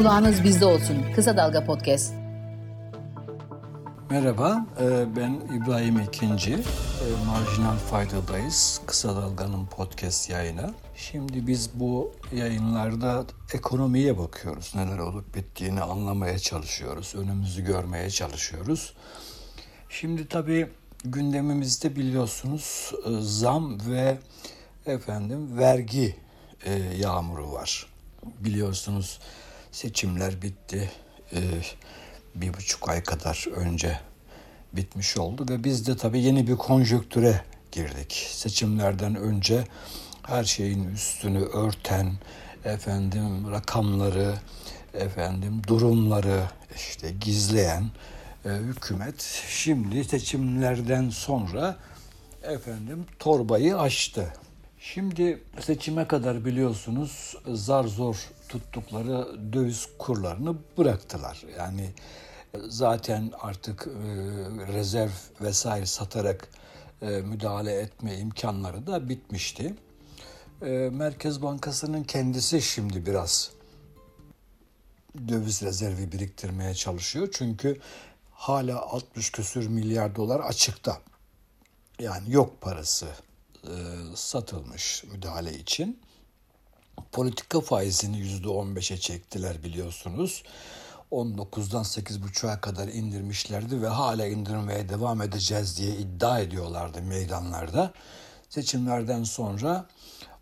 Kulağınız bizde olsun. Kısa Dalga Podcast. Merhaba, e, ben İbrahim İkinci. E, Marjinal Fayda'dayız. Kısa Dalga'nın podcast yayını. Şimdi biz bu yayınlarda ekonomiye bakıyoruz. Neler olup bittiğini anlamaya çalışıyoruz. Önümüzü görmeye çalışıyoruz. Şimdi tabii gündemimizde biliyorsunuz e, zam ve efendim vergi yağmuru var. Biliyorsunuz seçimler bitti. Bir buçuk ay kadar önce bitmiş oldu ve biz de tabii yeni bir konjöktüre girdik. Seçimlerden önce her şeyin üstünü örten efendim rakamları efendim durumları işte gizleyen e, hükümet şimdi seçimlerden sonra efendim torbayı açtı. Şimdi seçime kadar biliyorsunuz zar zor tuttukları döviz kurlarını bıraktılar. Yani zaten artık e, rezerv vesaire satarak e, müdahale etme imkanları da bitmişti. E, Merkez Bankası'nın kendisi şimdi biraz döviz rezervi biriktirmeye çalışıyor. Çünkü hala 60 küsür milyar dolar açıkta. Yani yok parası satılmış müdahale için. Politika faizini %15'e çektiler biliyorsunuz. 19'dan 8,5'a kadar indirmişlerdi ve hala indirmeye devam edeceğiz diye iddia ediyorlardı meydanlarda. Seçimlerden sonra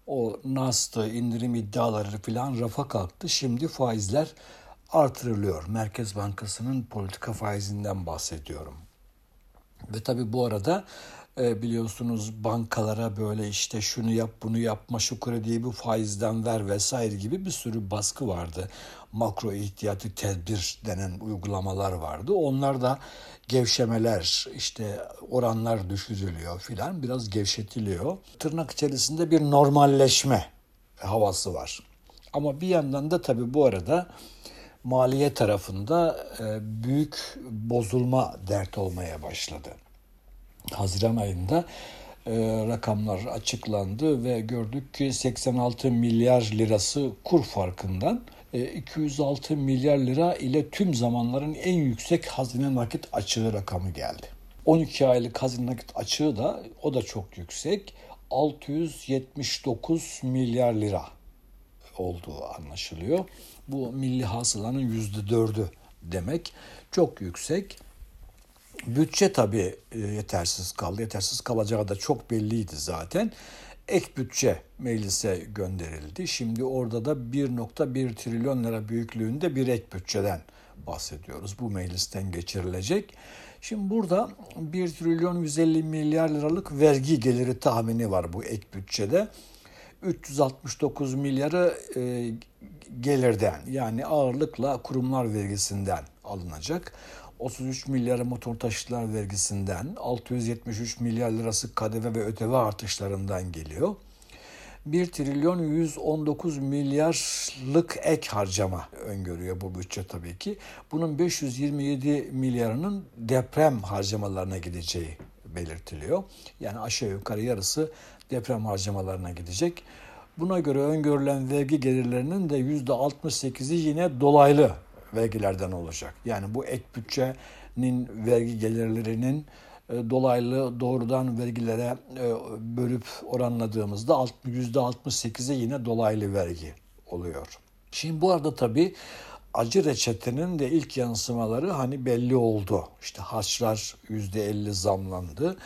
o NAS'tı, indirim iddiaları falan rafa kalktı. Şimdi faizler artırılıyor. Merkez Bankası'nın politika faizinden bahsediyorum. Ve tabii bu arada e, biliyorsunuz bankalara böyle işte şunu yap bunu yapma şu krediyi bu faizden ver vesaire gibi bir sürü baskı vardı. Makro ihtiyati tedbir denen uygulamalar vardı. Onlar da gevşemeler işte oranlar düşürülüyor filan biraz gevşetiliyor. Tırnak içerisinde bir normalleşme havası var. Ama bir yandan da tabii bu arada maliye tarafında e, büyük bozulma dert olmaya başladı. Haziran ayında e, rakamlar açıklandı ve gördük ki 86 milyar lirası kur farkından 206 e, milyar lira ile tüm zamanların en yüksek hazine nakit açığı rakamı geldi. 12 aylık hazine nakit açığı da o da çok yüksek. 679 milyar lira olduğu anlaşılıyor. Bu milli hasılanın %4'ü demek. Çok yüksek. Bütçe tabii e, yetersiz kaldı. Yetersiz kalacağı da çok belliydi zaten. Ek bütçe meclise gönderildi. Şimdi orada da 1.1 trilyon lira büyüklüğünde bir ek bütçeden bahsediyoruz. Bu meclisten geçirilecek. Şimdi burada 1 trilyon 150 milyar liralık vergi geliri tahmini var bu ek bütçede. 369 milyarı e, gelirden yani ağırlıkla kurumlar vergisinden alınacak. 33 milyar motor taşıtlar vergisinden, 673 milyar lirası KDV ve ÖTV artışlarından geliyor. 1 trilyon 119 milyarlık ek harcama öngörüyor bu bütçe tabii ki. Bunun 527 milyarının deprem harcamalarına gideceği belirtiliyor. Yani aşağı yukarı yarısı deprem harcamalarına gidecek. Buna göre öngörülen vergi gelirlerinin de %68'i yine dolaylı vergilerden olacak. Yani bu ek bütçenin vergi gelirlerinin e, dolaylı doğrudan vergilere e, bölüp oranladığımızda %68'e yine dolaylı vergi oluyor. Şimdi bu arada tabii acı reçetenin de ilk yansımaları hani belli oldu. İşte harçlar %50 zamlandı.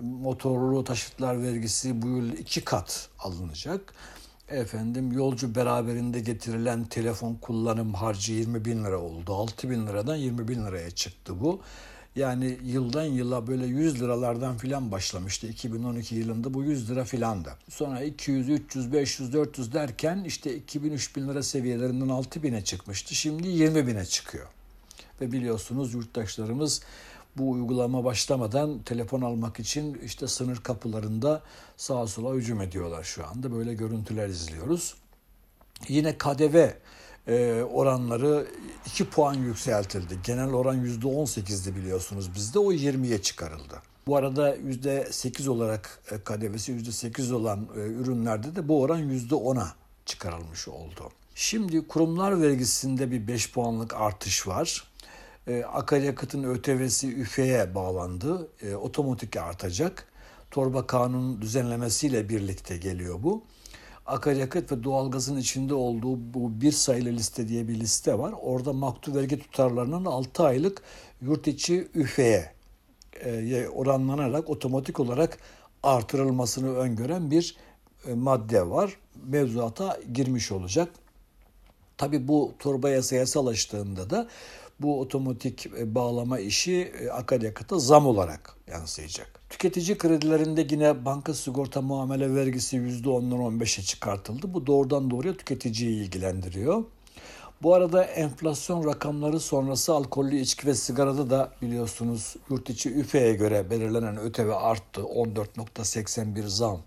Motorlu taşıtlar vergisi bu yıl iki kat alınacak efendim yolcu beraberinde getirilen telefon kullanım harcı 20 bin lira oldu. 6 bin liradan 20 bin liraya çıktı bu. Yani yıldan yıla böyle 100 liralardan filan başlamıştı. 2012 yılında bu 100 lira filandı. Sonra 200, 300, 500, 400 derken işte 2000, 3000 lira seviyelerinden 6 bine çıkmıştı. Şimdi 20 bine çıkıyor. Ve biliyorsunuz yurttaşlarımız bu uygulama başlamadan telefon almak için işte sınır kapılarında sağa sola hücum ediyorlar şu anda. Böyle görüntüler izliyoruz. Yine KDV e, oranları 2 puan yükseltildi. Genel oran %18'di biliyorsunuz bizde o 20'ye çıkarıldı. Bu arada %8 olarak KDV'si %8 olan e, ürünlerde de bu oran %10'a çıkarılmış oldu. Şimdi kurumlar vergisinde bir 5 puanlık artış var. E, akaryakıtın ÖTV'si üfeye bağlandı. E, otomatik artacak. Torba kanun düzenlemesiyle birlikte geliyor bu. Akaryakıt ve doğalgazın içinde olduğu bu bir sayılı liste diye bir liste var. Orada maktu vergi tutarlarının 6 aylık yurt içi üfeye e, oranlanarak otomatik olarak artırılmasını öngören bir e, madde var. Mevzuata girmiş olacak. Tabi bu torba yasa yasalaştığında da bu otomatik e, bağlama işi akaryakıta zam olarak yansıyacak. Tüketici kredilerinde yine banka sigorta muamele vergisi %10'dan 15'e çıkartıldı. Bu doğrudan doğruya tüketiciyi ilgilendiriyor. Bu arada enflasyon rakamları sonrası alkollü içki ve sigarada da biliyorsunuz yurt içi üfeye göre belirlenen ÖTV arttı. 14.81 zam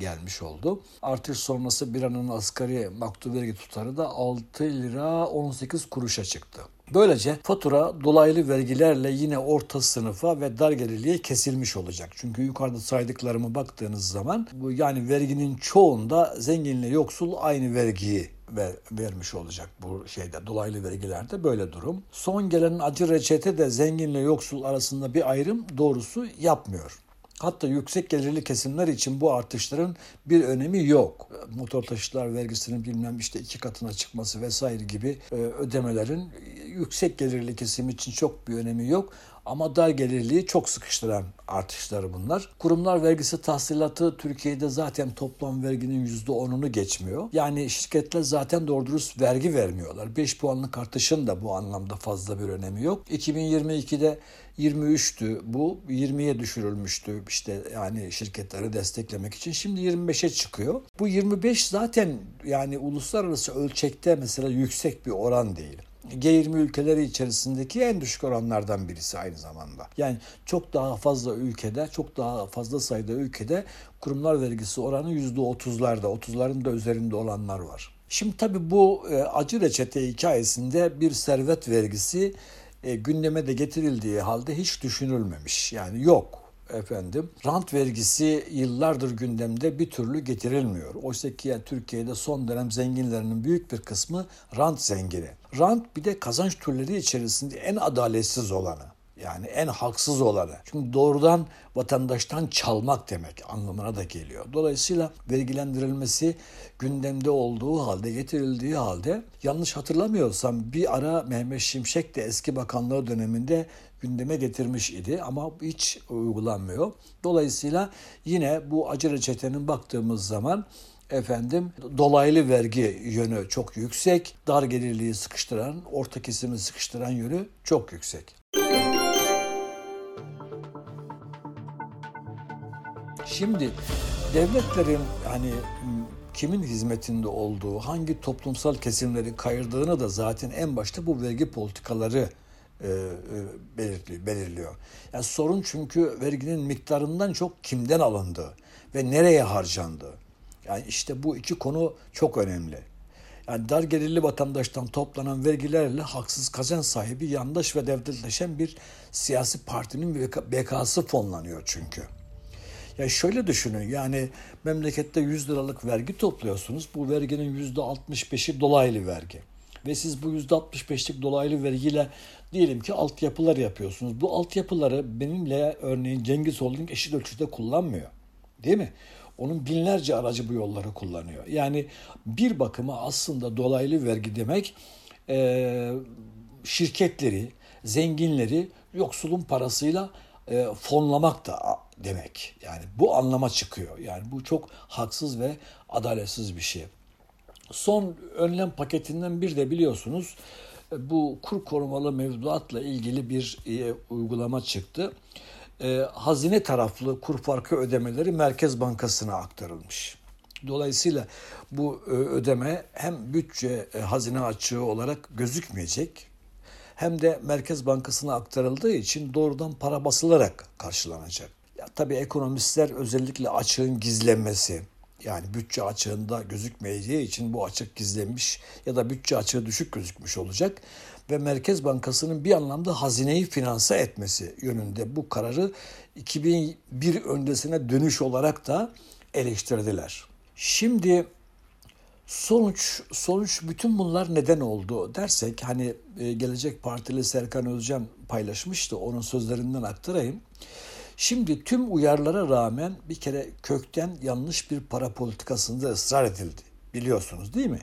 gelmiş oldu. Artış sonrası bir anın asgari maktu vergi tutarı da 6 lira 18 kuruşa çıktı. Böylece fatura dolaylı vergilerle yine orta sınıfa ve dar gelirliğe kesilmiş olacak. Çünkü yukarıda saydıklarımı baktığınız zaman bu yani verginin çoğunda zenginle yoksul aynı vergiyi ver, vermiş olacak bu şeyde dolaylı vergilerde böyle durum. Son gelen acı reçete de zenginle yoksul arasında bir ayrım doğrusu yapmıyor. Hatta yüksek gelirli kesimler için bu artışların bir önemi yok. Motor taşıtlar vergisinin bilmem işte iki katına çıkması vesaire gibi e, ödemelerin yüksek gelirli kesim için çok bir önemi yok. Ama dar gelirliği çok sıkıştıran artışları bunlar. Kurumlar vergisi tahsilatı Türkiye'de zaten toplam verginin %10'unu geçmiyor. Yani şirketler zaten doğru dürüst vergi vermiyorlar. 5 puanlık artışın da bu anlamda fazla bir önemi yok. 2022'de 23'tü bu 20'ye düşürülmüştü işte yani şirketleri desteklemek için. Şimdi 25'e çıkıyor. Bu 25 zaten yani uluslararası ölçekte mesela yüksek bir oran değil. G20 ülkeleri içerisindeki en düşük oranlardan birisi aynı zamanda. Yani çok daha fazla ülkede, çok daha fazla sayıda ülkede kurumlar vergisi oranı %30'larda, 30'ların da üzerinde olanlar var. Şimdi tabii bu e, acı reçete hikayesinde bir servet vergisi e, gündeme de getirildiği halde hiç düşünülmemiş. Yani yok efendim. Rant vergisi yıllardır gündemde bir türlü getirilmiyor. Oysa ki yani Türkiye'de son dönem zenginlerinin büyük bir kısmı rant zengini. Rant bir de kazanç türleri içerisinde en adaletsiz olanı. Yani en haksız olanı. Çünkü doğrudan vatandaştan çalmak demek anlamına da geliyor. Dolayısıyla vergilendirilmesi gündemde olduğu halde, getirildiği halde yanlış hatırlamıyorsam bir ara Mehmet Şimşek de eski bakanlığı döneminde gündeme getirmiş idi ama hiç uygulanmıyor. Dolayısıyla yine bu acı reçetenin baktığımız zaman efendim dolaylı vergi yönü çok yüksek, dar gelirliği sıkıştıran, orta kesimi sıkıştıran yönü çok yüksek. Şimdi devletlerin hani kimin hizmetinde olduğu, hangi toplumsal kesimleri kayırdığını da zaten en başta bu vergi politikaları e, e, belirliyor. Yani sorun çünkü verginin miktarından çok kimden alındığı ve nereye harcandığı. Yani işte bu iki konu çok önemli. Yani dar gelirli vatandaştan toplanan vergilerle haksız kazanç sahibi yandaş ve devletleşen bir siyasi partinin bekası fonlanıyor çünkü. Ya şöyle düşünün yani memlekette 100 liralık vergi topluyorsunuz. Bu verginin %65'i dolaylı vergi. Ve siz bu %65'lik dolaylı vergiyle diyelim ki altyapılar yapıyorsunuz. Bu altyapıları benimle örneğin Cengiz Holding eşit ölçüde kullanmıyor. Değil mi? Onun binlerce aracı bu yolları kullanıyor. Yani bir bakıma aslında dolaylı vergi demek e, şirketleri, zenginleri yoksulun parasıyla e, fonlamak da demek. Yani bu anlama çıkıyor. Yani bu çok haksız ve adaletsiz bir şey. Son önlem paketinden bir de biliyorsunuz e, bu kur korumalı mevduatla ilgili bir e, uygulama çıktı. E, hazine taraflı kur farkı ödemeleri Merkez Bankası'na aktarılmış. Dolayısıyla bu ödeme hem bütçe hazine açığı olarak gözükmeyecek hem de Merkez Bankası'na aktarıldığı için doğrudan para basılarak karşılanacak. Ya, tabii ekonomistler özellikle açığın gizlenmesi, yani bütçe açığında gözükmeyeceği için bu açık gizlenmiş ya da bütçe açığı düşük gözükmüş olacak ve Merkez Bankası'nın bir anlamda hazineyi finanse etmesi yönünde bu kararı 2001 öncesine dönüş olarak da eleştirdiler. Şimdi Sonuç sonuç bütün bunlar neden oldu dersek hani e, Gelecek Partili Serkan Özcan paylaşmıştı onun sözlerinden aktarayım. Şimdi tüm uyarlara rağmen bir kere kökten yanlış bir para politikasında ısrar edildi. Biliyorsunuz değil mi?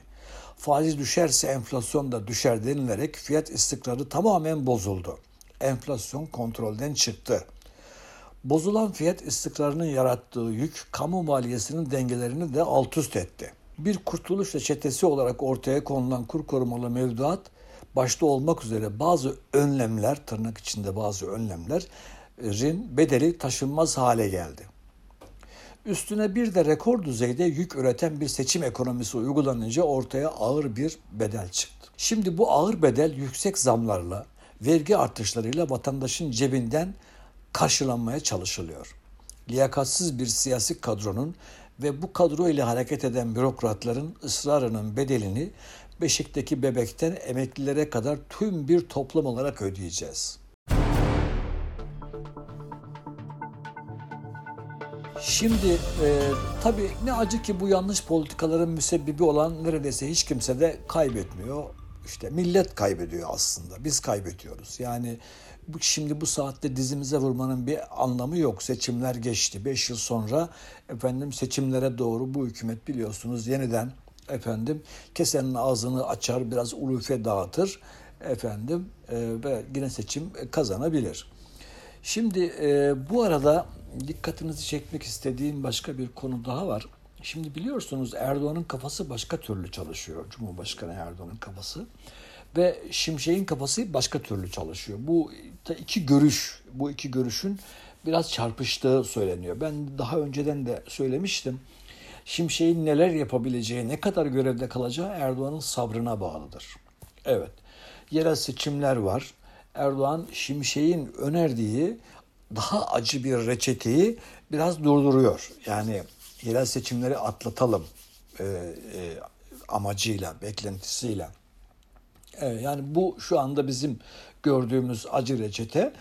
Faiz düşerse enflasyon da düşer denilerek fiyat istikrarı tamamen bozuldu. Enflasyon kontrolden çıktı. Bozulan fiyat istikrarının yarattığı yük kamu maliyesinin dengelerini de alt üst etti. Bir kurtuluş reçetesi olarak ortaya konulan kur korumalı mevduat başta olmak üzere bazı önlemler, tırnak içinde bazı önlemlerin bedeli taşınmaz hale geldi. Üstüne bir de rekor düzeyde yük üreten bir seçim ekonomisi uygulanınca ortaya ağır bir bedel çıktı. Şimdi bu ağır bedel yüksek zamlarla, vergi artışlarıyla vatandaşın cebinden karşılanmaya çalışılıyor. Liyakatsız bir siyasi kadronun ve bu kadro ile hareket eden bürokratların ısrarının bedelini Beşik'teki bebekten emeklilere kadar tüm bir toplum olarak ödeyeceğiz. Şimdi e, tabii ne acı ki bu yanlış politikaların müsebbibi olan neredeyse hiç kimse de kaybetmiyor. İşte millet kaybediyor aslında. Biz kaybediyoruz. Yani bu, şimdi bu saatte dizimize vurmanın bir anlamı yok. Seçimler geçti. Beş yıl sonra efendim seçimlere doğru bu hükümet biliyorsunuz yeniden efendim kesenin ağzını açar biraz ulufe dağıtır efendim e, ve yine seçim kazanabilir. Şimdi e, bu arada dikkatinizi çekmek istediğim başka bir konu daha var. Şimdi biliyorsunuz Erdoğan'ın kafası başka türlü çalışıyor. Cumhurbaşkanı Erdoğan'ın kafası ve Şimşek'in kafası başka türlü çalışıyor. Bu iki görüş, bu iki görüşün biraz çarpıştığı söyleniyor. Ben daha önceden de söylemiştim. Şimşek'in neler yapabileceği, ne kadar görevde kalacağı Erdoğan'ın sabrına bağlıdır. Evet, yerel seçimler var. Erdoğan Şimşek'in önerdiği daha acı bir reçeteyi biraz durduruyor. Yani yerel seçimleri atlatalım e, e, amacıyla, beklentisiyle. Evet, yani bu şu anda bizim gördüğümüz acı reçete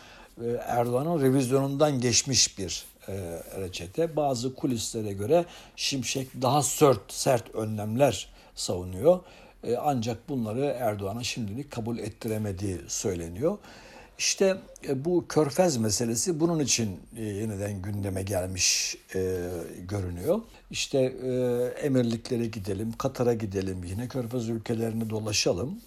e, Erdoğan'ın revizyonundan geçmiş bir e, reçete. Bazı kulislere göre Şimşek daha sert, sert önlemler savunuyor. E, ancak bunları Erdoğan'a şimdilik kabul ettiremediği söyleniyor. İşte bu körfez meselesi bunun için yeniden gündeme gelmiş görünüyor. İşte emirliklere gidelim, Katar'a gidelim, yine körfez ülkelerini dolaşalım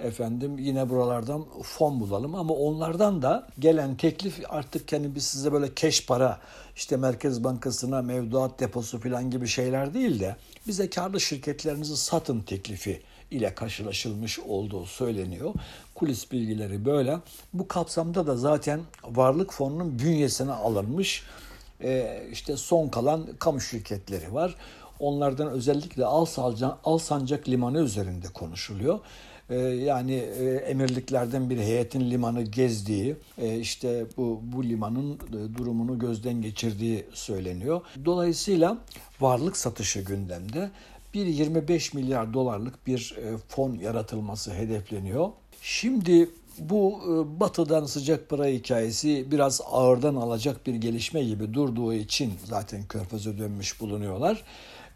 efendim yine buralardan fon bulalım ama onlardan da gelen teklif artık yani biz size böyle keş para işte Merkez Bankası'na mevduat deposu falan gibi şeyler değil de bize karlı şirketlerinizi satın teklifi ile karşılaşılmış olduğu söyleniyor. Kulis bilgileri böyle. Bu kapsamda da zaten varlık fonunun bünyesine alınmış e, işte son kalan kamu şirketleri var. Onlardan özellikle Alsancak, Alsancak Limanı üzerinde konuşuluyor. Ee, yani e, emirliklerden bir heyetin limanı gezdiği, e, işte bu, bu limanın e, durumunu gözden geçirdiği söyleniyor. Dolayısıyla varlık satışı gündemde. Bir 25 milyar dolarlık bir fon yaratılması hedefleniyor. Şimdi bu batıdan sıcak para hikayesi biraz ağırdan alacak bir gelişme gibi durduğu için zaten körfeze dönmüş bulunuyorlar.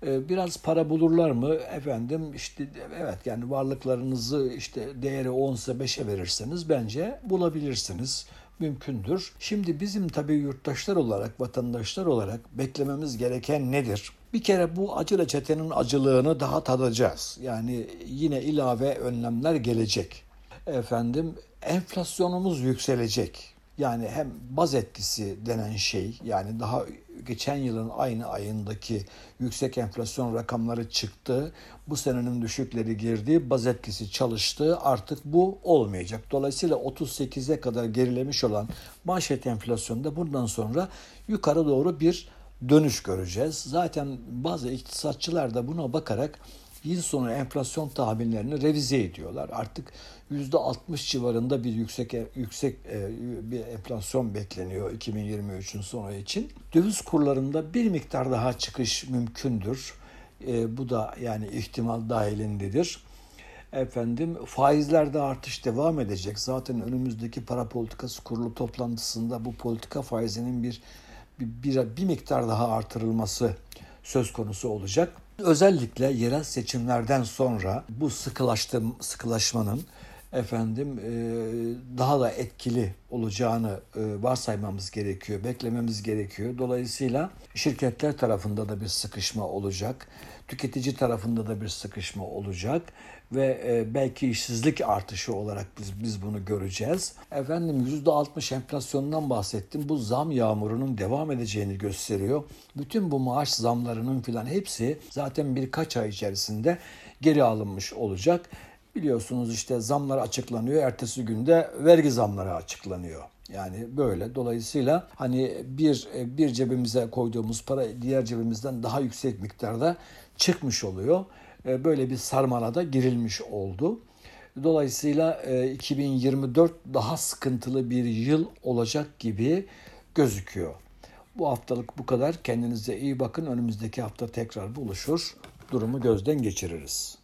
Ee, biraz para bulurlar mı? Efendim işte evet yani varlıklarınızı işte değeri 10 ise 5'e verirseniz bence bulabilirsiniz. Mümkündür. Şimdi bizim tabii yurttaşlar olarak, vatandaşlar olarak beklememiz gereken nedir? Bir kere bu acı reçetenin acılığını daha tadacağız. Yani yine ilave önlemler gelecek. Efendim enflasyonumuz yükselecek. Yani hem baz etkisi denen şey yani daha geçen yılın aynı ayındaki yüksek enflasyon rakamları çıktı. Bu senenin düşükleri girdi. Baz etkisi çalıştı. Artık bu olmayacak. Dolayısıyla 38'e kadar gerilemiş olan manşet enflasyonda bundan sonra yukarı doğru bir dönüş göreceğiz. Zaten bazı iktisatçılar da buna bakarak yıl sonu enflasyon tahminlerini revize ediyorlar. Artık %60 civarında bir yüksek yüksek e, bir enflasyon bekleniyor 2023'ün sonu için. Döviz kurlarında bir miktar daha çıkış mümkündür. E, bu da yani ihtimal dahilindedir. Efendim faizlerde artış devam edecek. Zaten önümüzdeki para politikası kurulu toplantısında bu politika faizinin bir bir, bir, bir miktar daha artırılması söz konusu olacak. Özellikle yerel seçimlerden sonra bu sıkılaştım, sıkılaşmanın efendim e, daha da etkili olacağını e, varsaymamız gerekiyor, beklememiz gerekiyor. Dolayısıyla şirketler tarafında da bir sıkışma olacak, tüketici tarafında da bir sıkışma olacak ve e, belki işsizlik artışı olarak biz biz bunu göreceğiz. Efendim %60 enflasyondan bahsettim. Bu zam yağmurunun devam edeceğini gösteriyor. Bütün bu maaş zamlarının filan hepsi zaten birkaç ay içerisinde geri alınmış olacak. Biliyorsunuz işte zamlar açıklanıyor. Ertesi günde vergi zamları açıklanıyor. Yani böyle. Dolayısıyla hani bir bir cebimize koyduğumuz para diğer cebimizden daha yüksek miktarda çıkmış oluyor. E, böyle bir sarmalada girilmiş oldu. Dolayısıyla 2024 e, daha sıkıntılı bir yıl olacak gibi gözüküyor. Bu haftalık bu kadar. Kendinize iyi bakın. Önümüzdeki hafta tekrar buluşur. Durumu gözden geçiririz.